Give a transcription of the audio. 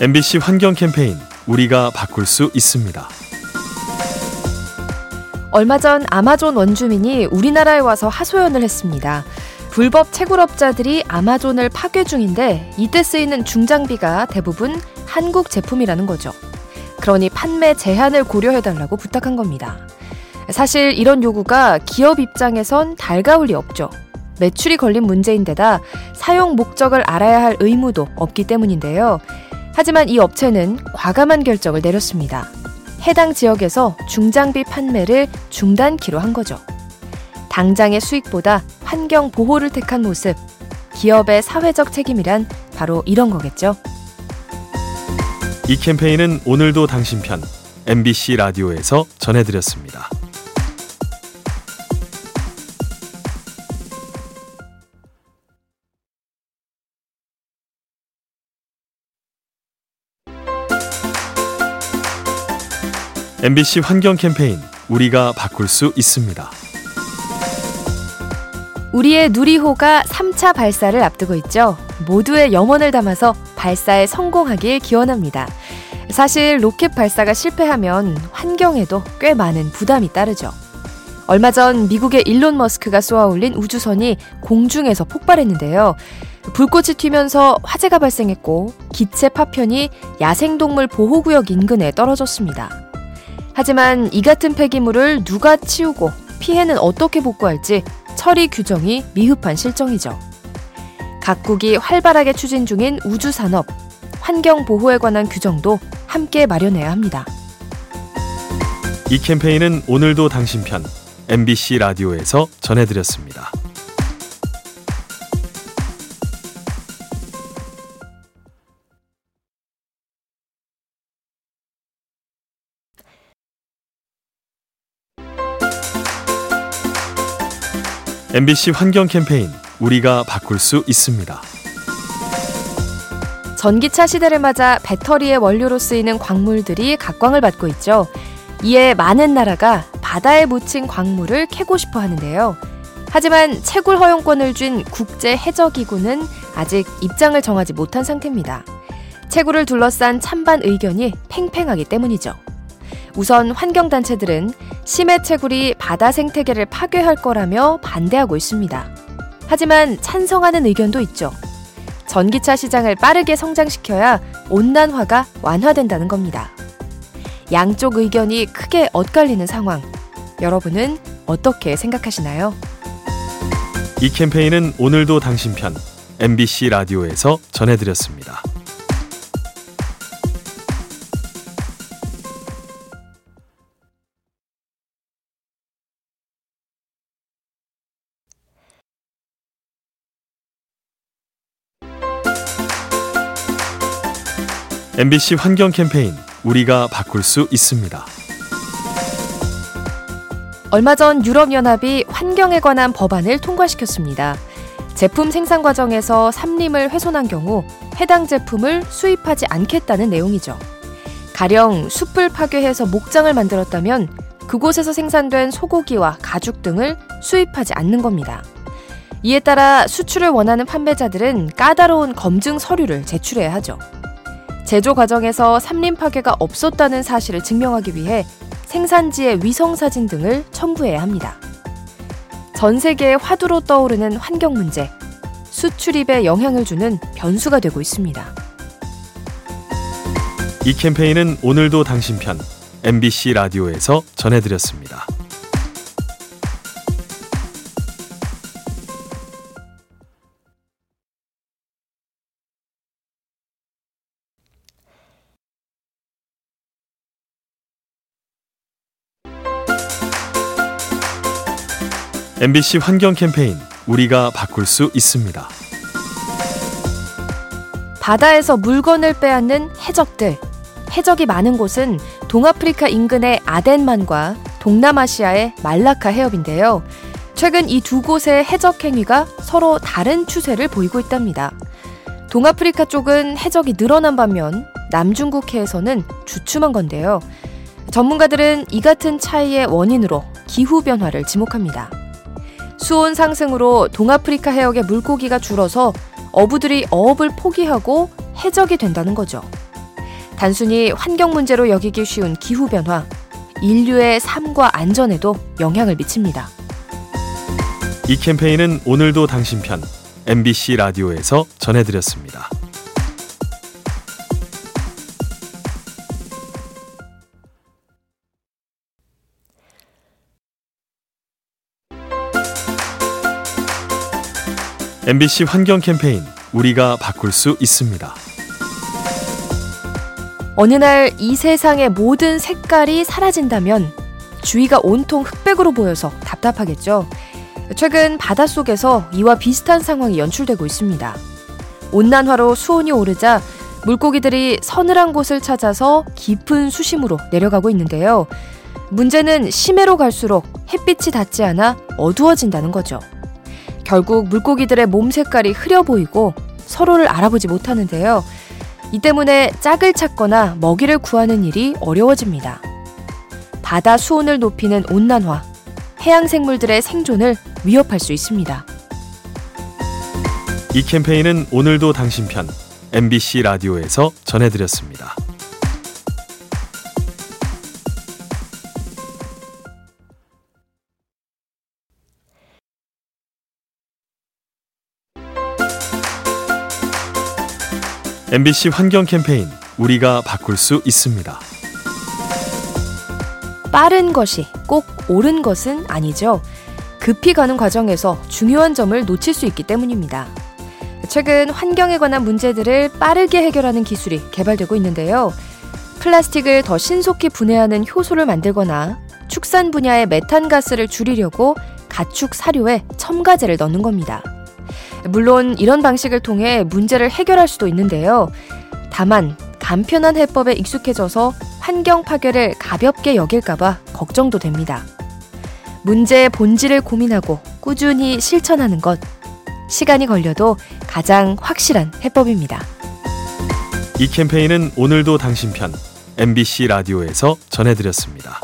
MBC 환경 캠페인 우리가 바꿀 수 있습니다. 얼마 전 아마존 원주민이 우리나라에 와서 하소연을 했습니다. 불법 채굴업자들이 아마존을 파괴 중인데 이때 쓰이는 중장비가 대부분 한국 제품이라는 거죠. 그러니 판매 제한을 고려해달라고 부탁한 겁니다. 사실 이런 요구가 기업 입장에선 달가울 리 없죠. 매출이 걸린 문제인데다 사용 목적을 알아야 할 의무도 없기 때문인데요. 하지만 이 업체는 과감한 결정을 내렸습니다. 해당 지역에서 중장비 판매를 중단키로 한 거죠. 당장의 수익보다 환경 보호를 택한 모습. 기업의 사회적 책임이란 바로 이런 거겠죠. 이 캠페인은 오늘도 당신 편 MBC 라디오에서 전해드렸습니다. MBC 환경 캠페인 우리가 바꿀 수 있습니다. 우리의 누리호가 3차 발사를 앞두고 있죠. 모두의 염원을 담아서 발사에 성공하길 기원합니다. 사실 로켓 발사가 실패하면 환경에도 꽤 많은 부담이 따르죠. 얼마 전 미국의 일론 머스크가 쏘아 올린 우주선이 공중에서 폭발했는데요. 불꽃이 튀면서 화재가 발생했고 기체 파편이 야생동물 보호구역 인근에 떨어졌습니다. 하지만 이 같은 폐기물을 누가 치우고 피해는 어떻게 복구할지 처리 규정이 미흡한 실정이죠. 각국이 활발하게 추진 중인 우주산업, 환경 보호에 관한 규정도 함께 마련해야 합니다. 이 캠페인은 오늘도 당신 편 MBC 라디오에서 전해드렸습니다. MBC 환경 캠페인 우리가 바꿀 수 있습니다. 전기차 시대를 맞아 배터리의 원료로 쓰이는 광물들이 각광을 받고 있죠. 이에 많은 나라가 바다에 묻힌 광물을 캐고 싶어 하는데요. 하지만 채굴 허용권을 준 국제 해저기구는 아직 입장을 정하지 못한 상태입니다. 채굴을 둘러싼 찬반 의견이 팽팽하기 때문이죠. 우선 환경단체들은 심해 채굴이 바다 생태계를 파괴할 거라며 반대하고 있습니다. 하지만 찬성하는 의견도 있죠. 전기차 시장을 빠르게 성장시켜야 온난화가 완화된다는 겁니다. 양쪽 의견이 크게 엇갈리는 상황. 여러분은 어떻게 생각하시나요? 이 캠페인은 오늘도 당신 편 MBC 라디오에서 전해드렸습니다. MBC 환경 캠페인 우리가 바꿀 수 있습니다. 얼마 전 유럽연합이 환경에 관한 법안을 통과시켰습니다. 제품 생산 과정에서 삼림을 훼손한 경우 해당 제품을 수입하지 않겠다는 내용이죠. 가령 숲을 파괴해서 목장을 만들었다면 그곳에서 생산된 소고기와 가죽 등을 수입하지 않는 겁니다. 이에 따라 수출을 원하는 판매자들은 까다로운 검증 서류를 제출해야 하죠. 제조 과정에서 삼림 파괴가 없었다는 사실을 증명하기 위해 생산지의 위성 사진 등을 첨부해야 합니다. 전 세계의 화두로 떠오르는 환경 문제, 수출입에 영향을 주는 변수가 되고 있습니다. 이 캠페인은 오늘도 당신 편 MBC 라디오에서 전해드렸습니다. MBC 환경 캠페인 우리가 바꿀 수 있습니다. 바다에서 물건을 빼앗는 해적들. 해적이 많은 곳은 동아프리카 인근의 아덴만과 동남아시아의 말라카 해협인데요. 최근 이 두 곳의 해적 행위가 서로 다른 추세를 보이고 있답니다. 동아프리카 쪽은 해적이 늘어난 반면 남중국해에서는 주춤한 건데요. 전문가들은 이 같은 차이의 원인으로 기후변화를 지목합니다. 수온 상승으로 동아프리카 해역의 물고기가 줄어서 어부들이 어업을 포기하고 해적이 된다는 거죠. 단순히 환경 문제로 여기기 쉬운 기후변화, 인류의 삶과 안전에도 영향을 미칩니다. 이 캠페인은 오늘도 당신 편 MBC 라디오에서 전해드렸습니다. MBC 환경 캠페인 우리가 바꿀 수 있습니다. 어느 날 이 세상의 모든 색깔이 사라진다면 주위가 온통 흑백으로 보여서 답답하겠죠. 최근 바닷속에서 이와 비슷한 상황이 연출되고 있습니다. 온난화로 수온이 오르자 물고기들이 서늘한 곳을 찾아서 깊은 수심으로 내려가고 있는데요. 문제는 심해로 갈수록 햇빛이 닿지 않아 어두워진다는 거죠. 결국 물고기들의 몸 색깔이 흐려 보이고 서로를 알아보지 못하는데요. 이 때문에 짝을 찾거나 먹이를 구하는 일이 어려워집니다. 바다 수온을 높이는 온난화, 해양 생물들의 생존을 위협할 수 있습니다. 이 캠페인은 오늘도 당신 편 MBC 라디오에서 전해드렸습니다. MBC 환경 캠페인 우리가 바꿀 수 있습니다. 빠른 것이 꼭 옳은 것은 아니죠. 급히 가는 과정에서 중요한 점을 놓칠 수 있기 때문입니다. 최근 환경에 관한 문제들을 빠르게 해결하는 기술이 개발되고 있는데요. 플라스틱을 더 신속히 분해하는 효소를 만들거나 축산 분야의 메탄 가스를 줄이려고 가축 사료에 첨가제를 넣는 겁니다. 물론 이런 방식을 통해 문제를 해결할 수도 있는데요. 다만 간편한 해법에 익숙해져서 환경 파괴를 가볍게 여길까봐 걱정도 됩니다. 문제의 본질을 고민하고 꾸준히 실천하는 것. 시간이 걸려도 가장 확실한 해법입니다. 이 캠페인은 오늘도 당신 편 MBC 라디오에서 전해드렸습니다.